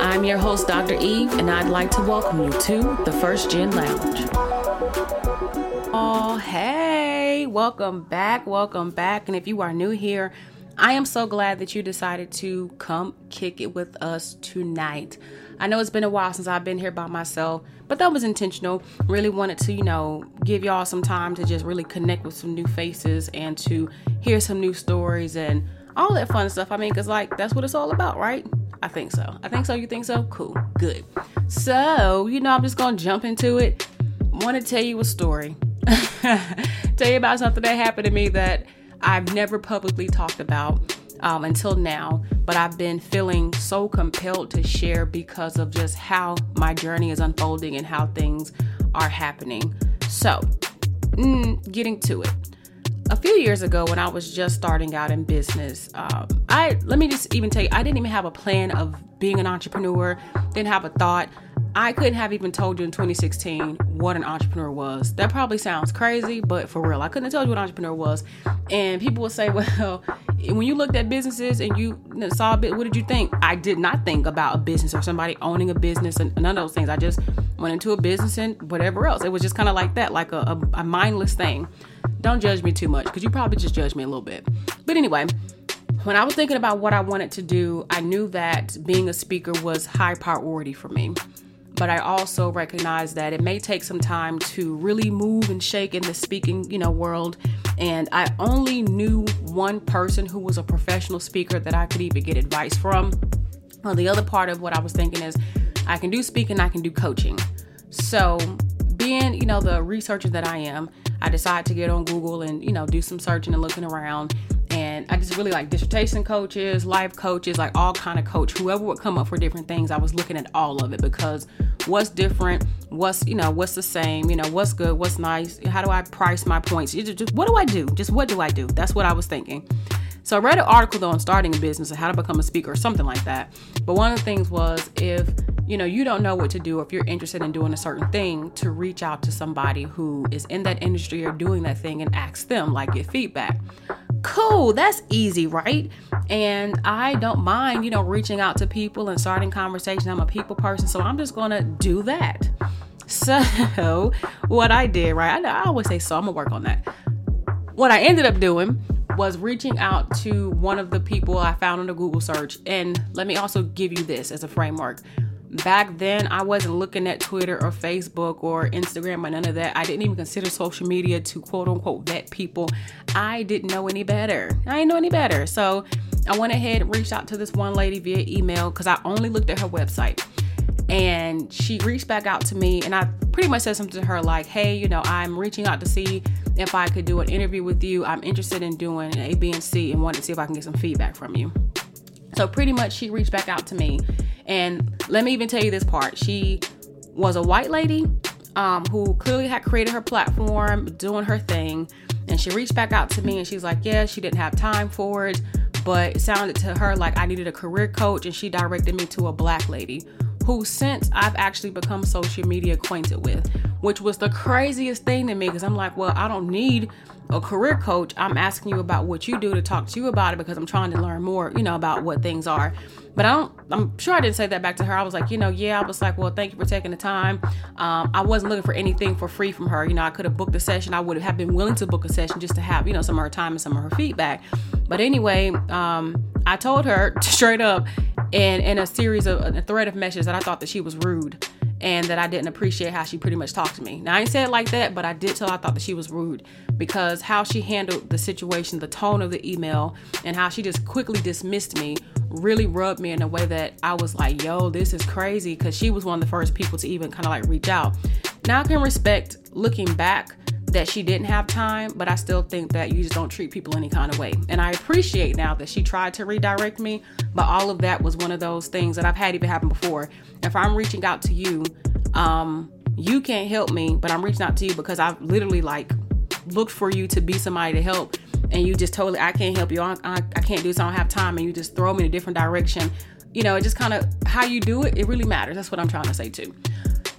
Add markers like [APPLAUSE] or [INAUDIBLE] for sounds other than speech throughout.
I'm your host, Dr. Eve, and I'd like to welcome you to the First Gen Lounge. Oh, hey, welcome back, welcome back. And if you are new here, I am so glad that you decided to come kick it with us tonight. I know it's been a while since I've been here by myself, but that was intentional. Really wanted to, you know, give y'all some time to just really connect with some new faces and to hear some new stories and all that fun stuff. I mean, because, like, that's what it's all about, right? I think so. I think so. You think so? Cool. Good. So, you know, I'm just going to jump into it. Want to tell you a story. [LAUGHS] tell you about something that happened to me that I've never publicly talked about um, until now, but I've been feeling so compelled to share because of just how my journey is unfolding and how things are happening. So, mm, getting to it few years ago when I was just starting out in business, um, I let me just even tell you, I didn't even have a plan of being an entrepreneur. Didn't have a thought. I couldn't have even told you in 2016 what an entrepreneur was. That probably sounds crazy, but for real, I couldn't have told you what an entrepreneur was. And people would say, [LAUGHS] well, when you looked at businesses and you saw a bit, what did you think? I did not think about a business or somebody owning a business and none of those things. I just went into a business and whatever else. It was just kind of like that, like a, a, a mindless thing. Don't judge me too much because you probably just judge me a little bit. But anyway, when I was thinking about what I wanted to do, I knew that being a speaker was high priority for me. But I also recognized that it may take some time to really move and shake in the speaking, you know, world. And I only knew one person who was a professional speaker that I could even get advice from. Well, the other part of what I was thinking is I can do speaking, I can do coaching. So, being, you know, the researcher that I am, I decided to get on Google and, you know, do some searching and looking around. And I just really like dissertation coaches, life coaches, like all kind of coach, whoever would come up for different things. I was looking at all of it because what's different, what's, you know, what's the same, you know, what's good, what's nice, how do I price my points? Just, what do I do? Just what do I do? That's what I was thinking. So I read an article though on starting a business and how to become a speaker or something like that. But one of the things was if you know you don't know what to do, or if you're interested in doing a certain thing, to reach out to somebody who is in that industry or doing that thing and ask them, like get feedback. Cool, that's easy, right? And I don't mind, you know, reaching out to people and starting conversations. I'm a people person, so I'm just gonna do that. So, [LAUGHS] what I did, right? I, I always say so. I'm gonna work on that. What I ended up doing was reaching out to one of the people I found on the Google search. And let me also give you this as a framework. Back then, I wasn't looking at Twitter or Facebook or Instagram or none of that. I didn't even consider social media to quote unquote vet people. I didn't know any better. I didn't know any better. So I went ahead and reached out to this one lady via email because I only looked at her website and she reached back out to me and I pretty much said something to her like, "Hey, you know, I'm reaching out to see if I could do an interview with you. I'm interested in doing A, B, and C and wanted to see if I can get some feedback from you." So pretty much she reached back out to me and let me even tell you this part. She was a white lady um, who clearly had created her platform, doing her thing, and she reached back out to me and she's like, "Yeah, she didn't have time for it." But it sounded to her like I needed a career coach, and she directed me to a black lady who since I've actually become social media acquainted with, which was the craziest thing to me because I'm like, well, I don't need a career coach. I'm asking you about what you do to talk to you about it because I'm trying to learn more, you know, about what things are. But I don't, I'm sure I didn't say that back to her. I was like, you know, yeah, I was like, well, thank you for taking the time. Um, I wasn't looking for anything for free from her. You know, I could have booked a session. I would have been willing to book a session just to have, you know, some of her time and some of her feedback. But anyway, um, I told her [LAUGHS] straight up, and in a series of a thread of messages that I thought that she was rude and that I didn't appreciate how she pretty much talked to me. Now I didn't say it like that, but I did tell I thought that she was rude because how she handled the situation, the tone of the email, and how she just quickly dismissed me really rubbed me in a way that I was like, yo, this is crazy because she was one of the first people to even kind of like reach out. Now I can respect looking back that she didn't have time, but I still think that you just don't treat people any kind of way. And I appreciate now that she tried to redirect me, but all of that was one of those things that I've had even happen before. If I'm reaching out to you, um, you can't help me, but I'm reaching out to you because I've literally like looked for you to be somebody to help, and you just totally I can't help you. I, I, I can't do this. I don't have time, and you just throw me in a different direction. You know, it just kind of how you do it. It really matters. That's what I'm trying to say too.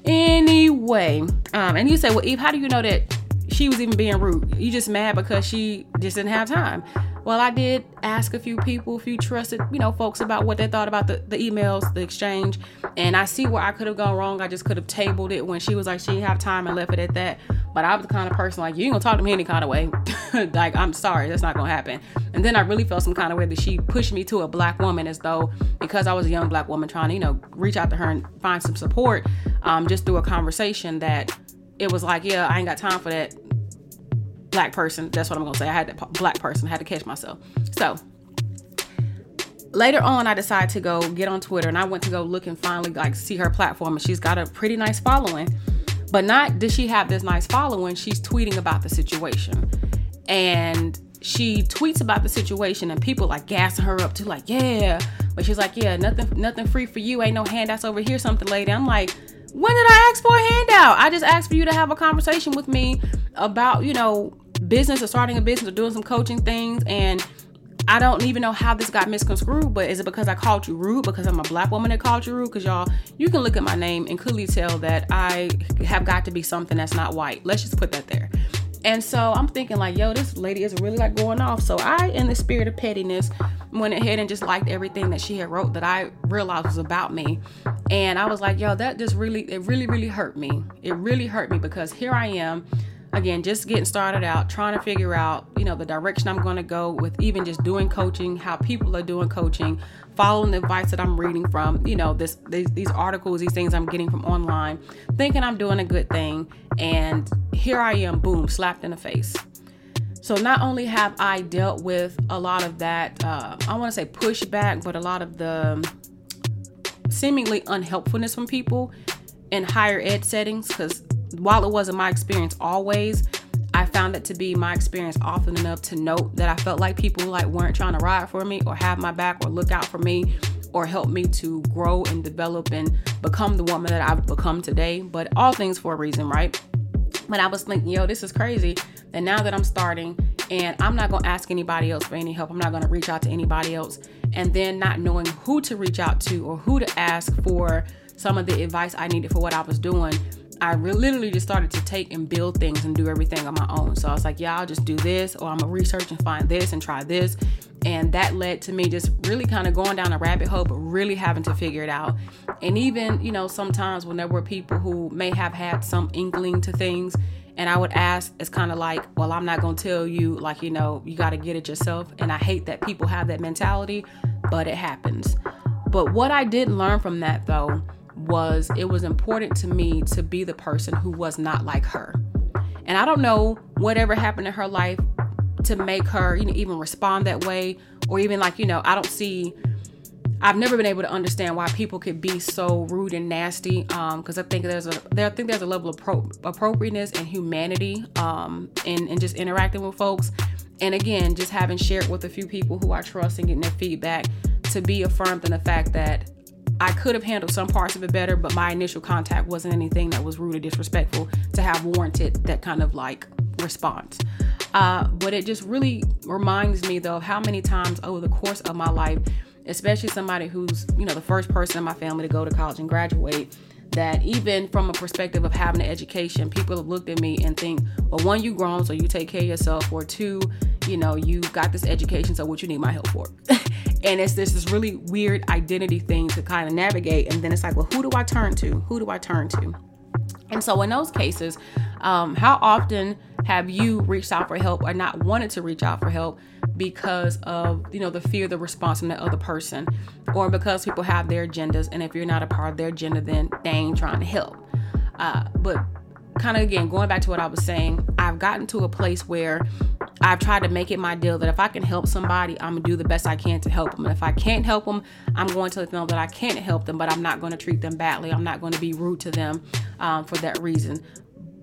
Anyway, um, and you say, well, Eve, how do you know that she was even being rude? You just mad because she just didn't have time. Well, I did ask a few people, a few trusted, you know, folks about what they thought about the, the emails, the exchange, and I see where I could have gone wrong. I just could have tabled it when she was like she didn't have time and left it at that. But I was the kind of person like you ain't gonna talk to me any kind of way. [LAUGHS] like I'm sorry, that's not gonna happen. And then I really felt some kind of way that she pushed me to a black woman as though because I was a young black woman trying to you know reach out to her and find some support, um, just through a conversation that it was like yeah I ain't got time for that black person. That's what I'm gonna say. I had that black person. I had to catch myself. So later on, I decided to go get on Twitter, and I went to go look and finally like see her platform, and she's got a pretty nice following. But not does she have this nice following? She's tweeting about the situation, and she tweets about the situation, and people like gassing her up to like, yeah. But she's like, yeah, nothing, nothing free for you. Ain't no handouts over here. Something, lady. I'm like, when did I ask for a handout? I just asked for you to have a conversation with me about, you know, business or starting a business or doing some coaching things. And I don't even know how this got misconstrued, but is it because I called you rude because I'm a black woman that called you rude? Because y'all, you can look at my name and clearly tell that I have got to be something that's not white. Let's just put that there. And so I'm thinking like, yo, this lady is really like going off. So I, in the spirit of pettiness, went ahead and just liked everything that she had wrote that I realized was about me. And I was like, yo, that just really, it really, really hurt me. It really hurt me because here I am again just getting started out trying to figure out you know the direction i'm going to go with even just doing coaching how people are doing coaching following the advice that i'm reading from you know this these, these articles these things i'm getting from online thinking i'm doing a good thing and here i am boom slapped in the face. So not only have i dealt with a lot of that uh, i want to say pushback but a lot of the seemingly unhelpfulness from people in higher ed settings because while it wasn't my experience always, I found it to be my experience often enough to note that I felt like people like weren't trying to ride for me or have my back or look out for me or help me to grow and develop and become the woman that I've become today. But all things for a reason, right? But I was thinking, yo, this is crazy. And now that I'm starting and I'm not to ask anybody else for any help, I'm not to reach out to anybody else. And then not knowing who to reach out to or who to ask for some of the advice I needed for what I was doing I literally just started to take and build things and do everything on my own. So I was like, yeah, I'll just do this, or I'm gonna research and find this and try this. And that led to me just really kind of going down a rabbit hole, but really having to figure it out. And even, you know, sometimes when there were people who may have had some inkling to things, and I would ask, it's kind of like, well, I'm not gonna tell you, like, you know, you gotta get it yourself. And I hate that people have that mentality, but it happens. But what I did learn from that though, was it was important to me to be the person who was not like her. And I don't know whatever happened in her life to make her, you know, even respond that way or even like, you know, I don't see I've never been able to understand why people could be so rude and nasty. Um, because I think there's a there I think there's a level of pro- appropriateness and humanity um in, in just interacting with folks. And again, just having shared with a few people who I trust and getting their feedback to be affirmed in the fact that I could have handled some parts of it better, but my initial contact wasn't anything that was rude or disrespectful to have warranted that kind of like response. Uh, but it just really reminds me though of how many times over the course of my life, especially somebody who's you know the first person in my family to go to college and graduate, that even from a perspective of having an education, people have looked at me and think, well, one, you grown, so you take care of yourself, or two, you know, you got this education, so what you need my help for? [LAUGHS] and it's this this really weird identity thing to kind of navigate. And then it's like well who do i turn to? Who do i turn to? And so in those cases um, how often have you reached out for help or not wanted to reach out for help because of you know the fear the response from the other person? Or because people have their agendas and if you're not a part of their agenda then they ain't trying to help. Uh, but kind of again going back to what i was saying i've gotten to a place where I've tried to make it my deal that if I can help somebody, I'm gonna do the best I can to help them. And if I can't help them, I'm going to let them know that I can't help them, but I'm not to treat them badly. I'm not to be rude to them um, for that reason.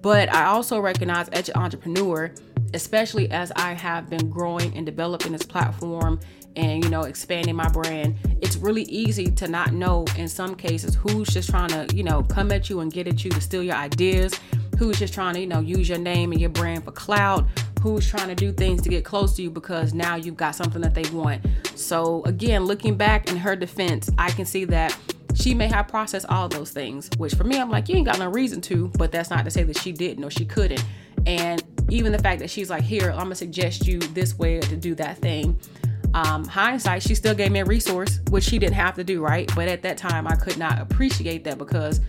But I also recognize as an entrepreneur, especially as I have been growing and developing this platform and you know expanding my brand it's really easy to not know in some cases who's just trying to you know come at you and get at you to steal your ideas who's just trying to you know use your name and your brand for clout who's trying to do things to get close to you because now you've got something that they want so again looking back in her defense i can see that she may have processed all those things which for me i'm like you ain't got no reason to but that's not to say that she didn't or she couldn't and even the fact that she's like here i'm gonna suggest you this way to do that thing um, hindsight, she still gave me a resource, which she didn't have to do, right? But at that time, I could not appreciate that because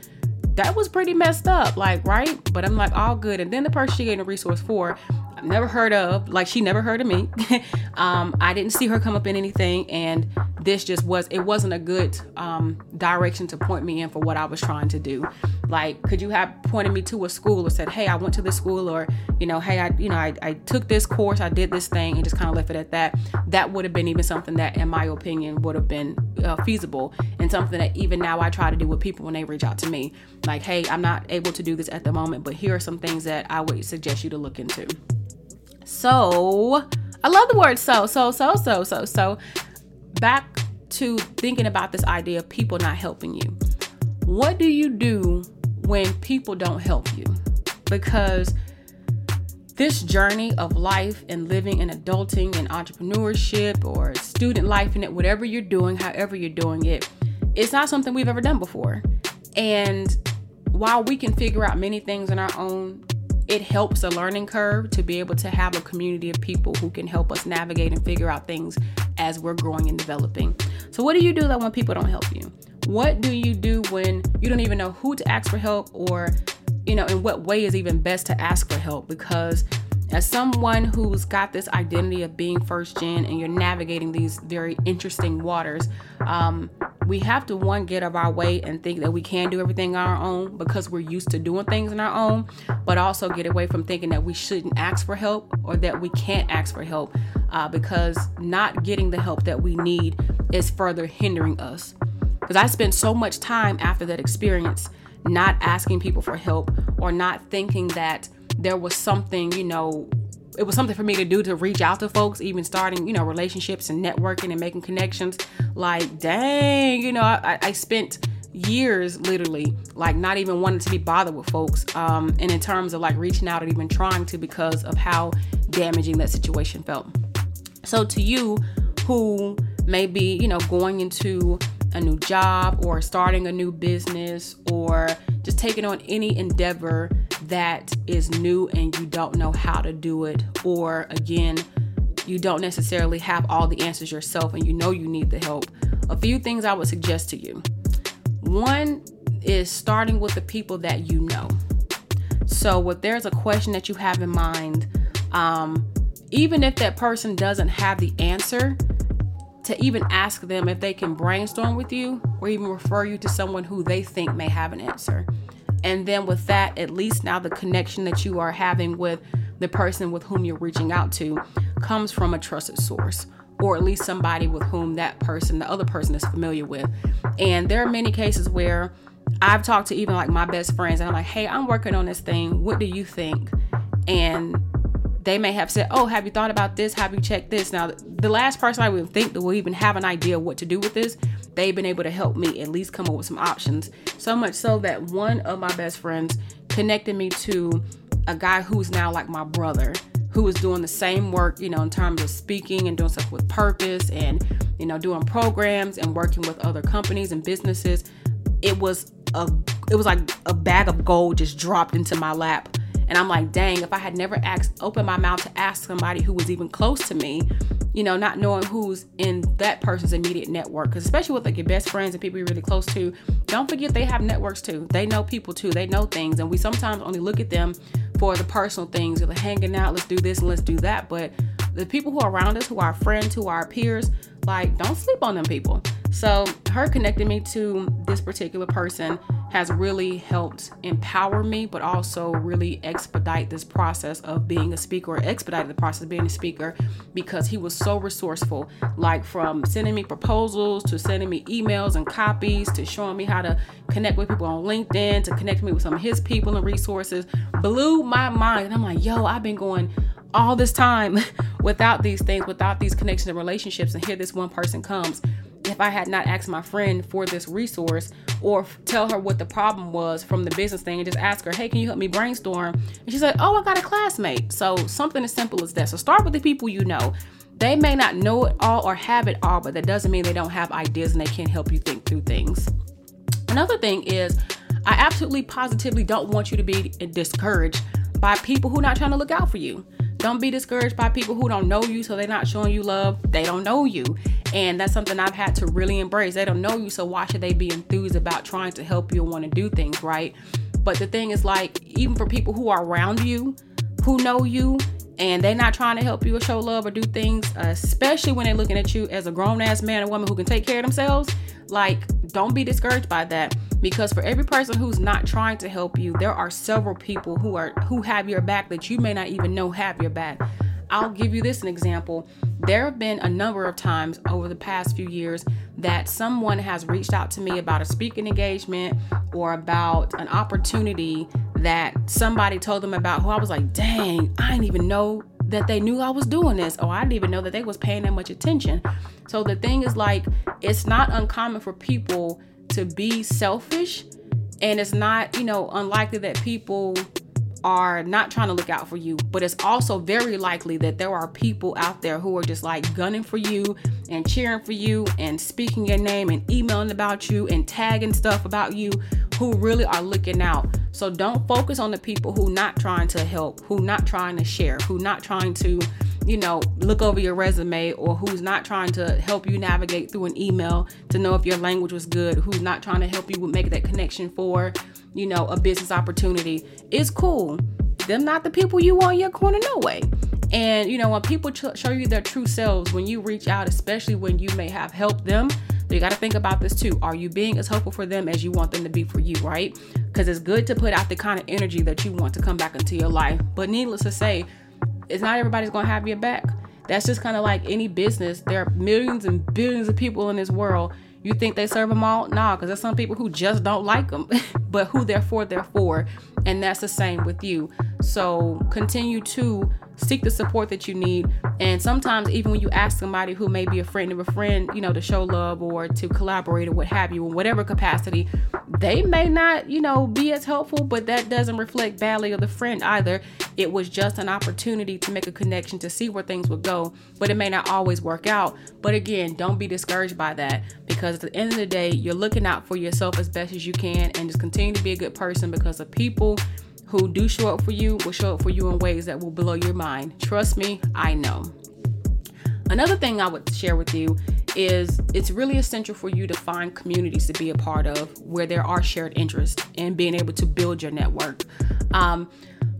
that was pretty messed up, like, right? But I'm like, all good. And then the person she gave a resource for, I've never heard of, like she never heard of me. [LAUGHS] um, I didn't see her come up in anything, and this just was it wasn't a good um, direction to point me in for what I was trying to do. Like, could you have pointed me to a school or said, "Hey, I went to this school," or you know, "Hey, I you know I, I took this course, I did this thing," and just kind of left it at that. That would have been even something that, in my opinion, would have been uh, feasible and something that even now I try to do with people when they reach out to me. Like, "Hey, I'm not able to do this at the moment, but here are some things that I would suggest you to look into." So, I love the word so, so, so, so, so, so. Back to thinking about this idea of people not helping you. What do you do when people don't help you? Because this journey of life and living and adulting and entrepreneurship or student life and it, whatever you're doing, however you're doing it, it's not something we've ever done before. And while we can figure out many things on our own, it helps a learning curve to be able to have a community of people who can help us navigate and figure out things as we're growing and developing. So, what do you do that when people don't help you? What do you do when you don't even know who to ask for help or, you know, in what way is even best to ask for help? Because as someone who's got this identity of being first gen and you're navigating these very interesting waters, um, we have to one get of our way and think that we can do everything on our own because we're used to doing things on our own, but also get away from thinking that we shouldn't ask for help or that we can't ask for help uh, because not getting the help that we need is further hindering us. Because I spent so much time after that experience not asking people for help or not thinking that there was something, you know, it was something for me to do to reach out to folks, even starting, you know, relationships and networking and making connections. Like, dang, you know, I, I spent years literally like not even wanting to be bothered with folks um and in terms of like reaching out and even trying to because of how damaging that situation felt so to you who may be you know going into a new job or starting a new business or just taking on any endeavor that is new and you don't know how to do it, or again, you don't necessarily have all the answers yourself and you know you need the help, a few things I would suggest to you. One is starting with the people that you know. So, if there's a question that you have in mind, um, even if that person doesn't have the answer, to even ask them if they can brainstorm with you or even refer you to someone who they think may have an answer. And then with that, at least now the connection that you are having with the person with whom you're reaching out to comes from a trusted source or at least somebody with whom that person, the other person is familiar with. And there are many cases where I've talked to even like my best friends and I'm like, hey, I'm working on this thing. What do you think? And they may have said, Oh, have you thought about this? Have you checked this? Now, the last person I would think that will even have an idea what to do with this, they've been able to help me at least come up with some options. So much so that one of my best friends connected me to a guy who's now like my brother who is doing the same work, you know, in terms of speaking and doing stuff with purpose and, you know, doing programs and working with other companies and businesses. It was a it was like a bag of gold just dropped into my lap and I'm like, dang, if I had never asked, opened my mouth to ask somebody who was even close to me, you know, not knowing who's in that person's immediate network, because especially with like your best friends and people you're really close to, don't forget they have networks too. They know people too. They know things, and we sometimes only look at them for the personal things, or the hanging out, let's do this and let's do that. But the people who are around us, who are friends, who are peers, like don't sleep on them people. So her connecting me to this particular person has really helped empower me, but also really expedite this process of being a speaker or expedite the process of being a speaker because he was so resourceful. Like from sending me proposals to sending me emails and copies to showing me how to connect with people on LinkedIn to connect me with some of his people and resources blew my mind. And I'm like, yo, I've been going all this time [LAUGHS] without these things, without these connections and relationships. And here this one person comes. If I had not asked my friend for this resource or tell her what the problem was from the business thing and just ask her, hey, can you help me brainstorm? And she's like, oh, I got a classmate. So something as simple as that. So start with the people you know. They may not know it all or have it all, but that doesn't mean they don't have ideas and they can't help you think through things. Another thing is, I absolutely positively don't want you to be discouraged by people who are not trying to look out for you. Don't be discouraged by people who don't know you, so they're not showing you love. They don't know you. And that's something I've had to really embrace. They don't know you, so why should they be enthused about trying to help you and want to do things, right? But the thing is, like, even for people who are around you, who know you, and they're not trying to help you or show love or do things, especially when they're looking at you as a grown ass man or woman who can take care of themselves, like, don't be discouraged by that because for every person who's not trying to help you, there are several people who are who have your back that you may not even know have your back. I'll give you this an example. There have been a number of times over the past few years that someone has reached out to me about a speaking engagement or about an opportunity that somebody told them about who I was like, dang, I didn't even know that they knew I was doing this, or I didn't even know that they was paying that much attention. So the thing is like, it's not uncommon for people to be selfish, and it's not, you know, unlikely that people are not trying to look out for you, but it's also very likely that there are people out there who are just like gunning for you and cheering for you and speaking your name and emailing about you and tagging stuff about you who really are looking out. So don't focus on the people who not trying to help, who not trying to share, who not trying to you know, look over your resume or who's not trying to help you navigate through an email to know if your language was good, who's not trying to help you make that connection for, you know, a business opportunity. It's cool. Them not the people you want in your corner, no way. And you know, when people ch- show you their true selves, when you reach out, especially when you may have helped them, you got to think about this too. Are you being as helpful for them as you want them to be for you, right? Because it's good to put out the kind of energy that you want to come back into your life. But needless to say, it's not everybody's gonna have your back. That's just kind of like any business. There are millions and billions of people in this world. You think they serve them all? Nah, because there's some people who just don't like them, [LAUGHS] but who they're for, they're for. And that's the same with you. So continue to seek the support that you need. And sometimes, even when you ask somebody who may be a friend of a friend, you know, to show love or to collaborate or what have you, in whatever capacity, they may not, you know, be as helpful, but that doesn't reflect badly of the friend either. It was just an opportunity to make a connection to see where things would go, but it may not always work out. But again, don't be discouraged by that because at the end of the day, you're looking out for yourself as best as you can and just continue to be a good person because the people who do show up for you will show up for you in ways that will blow your mind. Trust me, I know. Another thing I would share with you is it's really essential for you to find communities to be a part of where there are shared interests and being able to build your network. Um,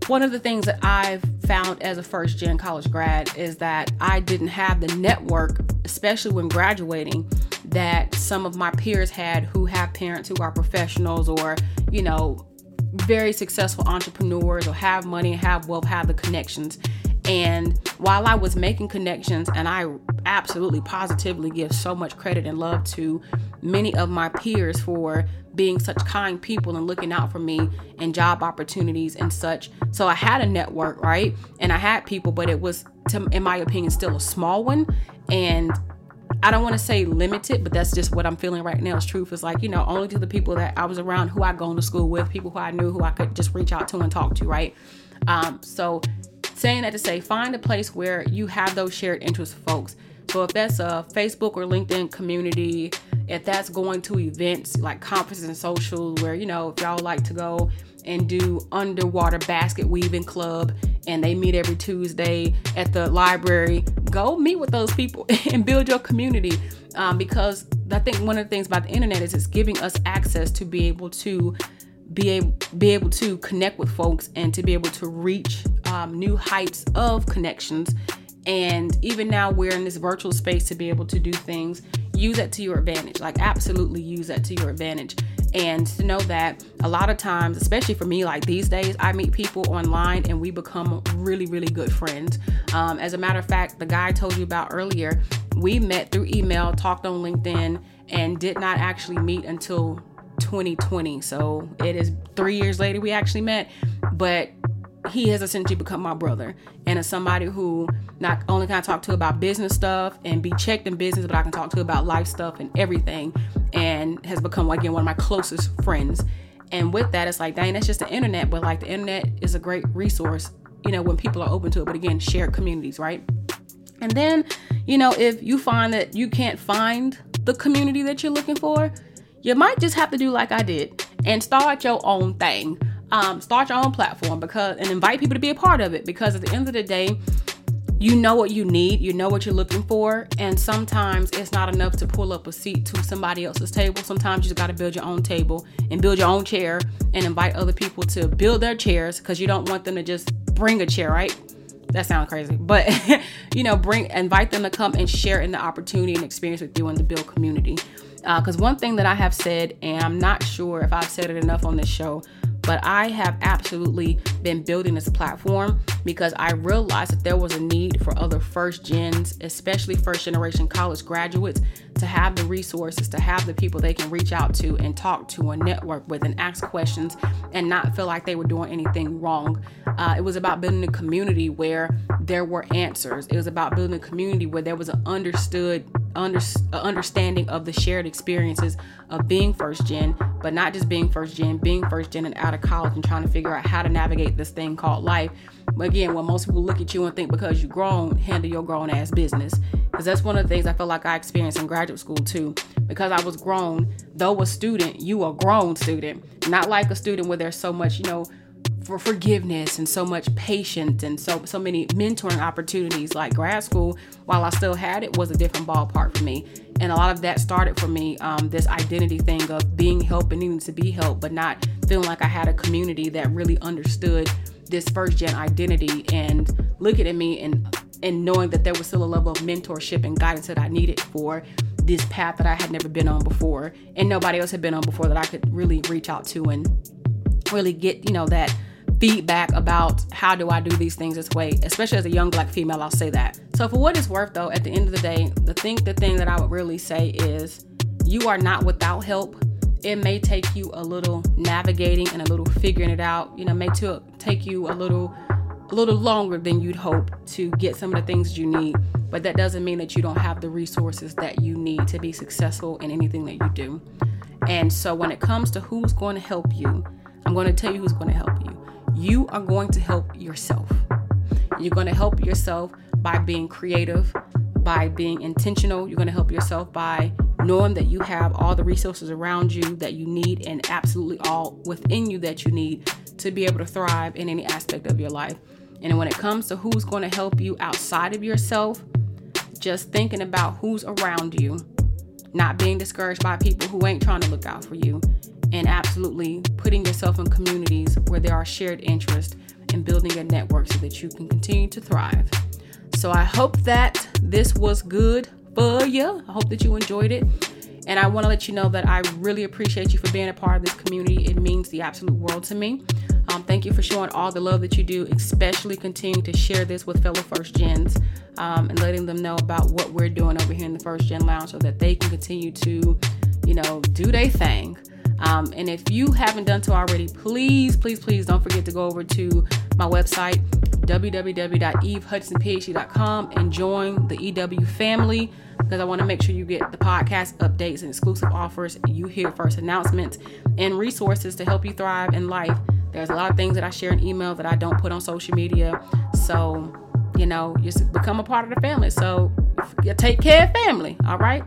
one of the things that I've found as a first gen college grad is that I didn't have the network, especially when graduating, that some of my peers had who have parents who are professionals or, you know, very successful entrepreneurs or have money have wealth, have the connections. And while I was making connections, and I absolutely positively give so much credit and love to many of my peers for being such kind people and looking out for me and job opportunities and such. So I had a network, right? And I had people, but it was, to, in my opinion, still a small one. And I don't want to say limited, but that's just what I'm feeling right now. It's truth is like you know only to the people that I was around, who I go to school with, people who I knew, who I could just reach out to and talk to, right? Um, so saying that to say, find a place where you have those shared interests, folks. So if that's a Facebook or LinkedIn community, if that's going to events like conferences and socials where you know if y'all like to go and do underwater basket weaving club and they meet every Tuesday at the library. Go meet with those people [LAUGHS] and build your community um, because I think one of the things about the internet is it's giving us access to be able to be able be able to connect with folks and to be able to reach um, new heights of connections. And even now we're in this virtual space to be able to do things. Use that to your advantage. Like absolutely use that to your advantage. And to know that a lot of times, especially for me, like these days, I meet people online and we become really, really good friends. Um, as a matter of fact, the guy I told you about earlier, we met through email, talked on LinkedIn, and did not actually meet until 2020. So it is three years later we actually met, but he has essentially become my brother and as somebody who not only can I talk to about business stuff and be checked in business, but I can talk to about life stuff and everything, and has become again one of my closest friends. And with that, it's like, dang, that's just the internet, but like the internet is a great resource, you know, when people are open to it. But again, shared communities, right? And then, you know, if you find that you can't find the community that you're looking for, you might just have to do like I did and start your own thing. Um, start your own platform because and invite people to be a part of it because at the end of the day, you know what you need, you know what you're looking for, and sometimes it's not enough to pull up a seat to somebody else's table. Sometimes you just got to build your own table and build your own chair and invite other people to build their chairs because you don't want them to just bring a chair, right? That sounds crazy, but [LAUGHS] you know, bring invite them to come and share in the opportunity and experience with you and to build community. Because uh, one thing that I have said, and I'm not sure if I've said it enough on this show, but I have absolutely been building this platform because I realized that there was a need for other first gens, especially first generation college graduates, to have the resources, to have the people they can reach out to and talk to and network with and ask questions and not feel like they were doing anything wrong. Uh, it was about building a community where there were answers. It was about building a community where there was an understood under, understanding of the shared experiences of being first gen, but not just being first gen, being first gen and out of college and trying to figure out how to navigate this thing called life. But again, when most people look at you and think because you're grown, handle your grown ass business. Because that's one of the things I feel like I experienced in graduate school too. Because I was grown, though a student, you a grown student, not like a student where there's so much, you know, for forgiveness and so much patience and so so many mentoring opportunities. Like grad school while i still had it was a different ballpark for me. And a lot of that started for me um, this identity thing of being helped and needing to be helped but not feeling like i had a community that really understood this first gen identity and looking at me and and knowing that there was still a level of mentorship and guidance that i needed for this path that i had never been on before and nobody else had been on before that i could really reach out to and really get you know that feedback about how do I do these things this way, especially as a young black female, I'll say that. So for what it's worth though, at the end of the day, the thing the thing that I would really say is you are not without help. It may take you a little navigating and a little figuring it out. You know, may to, take you a little a little longer than you'd hope to get some of the things you need, but that doesn't mean that you don't have the resources that you need to be successful in anything that you do. And so when it comes to who's going to help you, I'm going to tell you who's going to help you you are going to help yourself. You're going to help yourself by being creative, by being intentional. You're going to help yourself by knowing that you have all the resources around you that you need and absolutely all within you that you need to be able to thrive in any aspect of your life. And when it comes to who's going to help you outside of yourself, just thinking about who's around you, not being discouraged by people who ain't trying to look out for you, and absolutely putting yourself in communities where there are shared interests and building a network so that you can continue to thrive. So I hope that this was good for you. I hope that you enjoyed it. And I want to let you know that I really appreciate you for being a part of this community. It means the absolute world to me. Um, thank you for showing all the love that you do, especially continue to share this with fellow first gens um, and letting them know about what we're doing over here in the first gen lounge so that they can continue to, you know, do their thing. Um, and if you haven't done so already, please, please, please don't forget to go over to my website, www.evehudsonphd.com, and join the EW family because I want to make sure you get the podcast updates and exclusive offers. You hear first announcements and resources to help you thrive in life. There's a lot of things that I share in email that I don't put on social media. So, you know, just become a part of the family. So, take care of family. All right.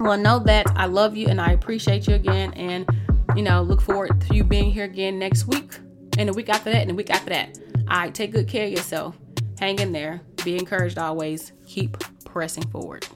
Well, know that I love you and I appreciate you again. And, you know, look forward to you being here again next week and the week after that and the week after that. All right, take good care of yourself. Hang in there. Be encouraged always. Keep pressing forward.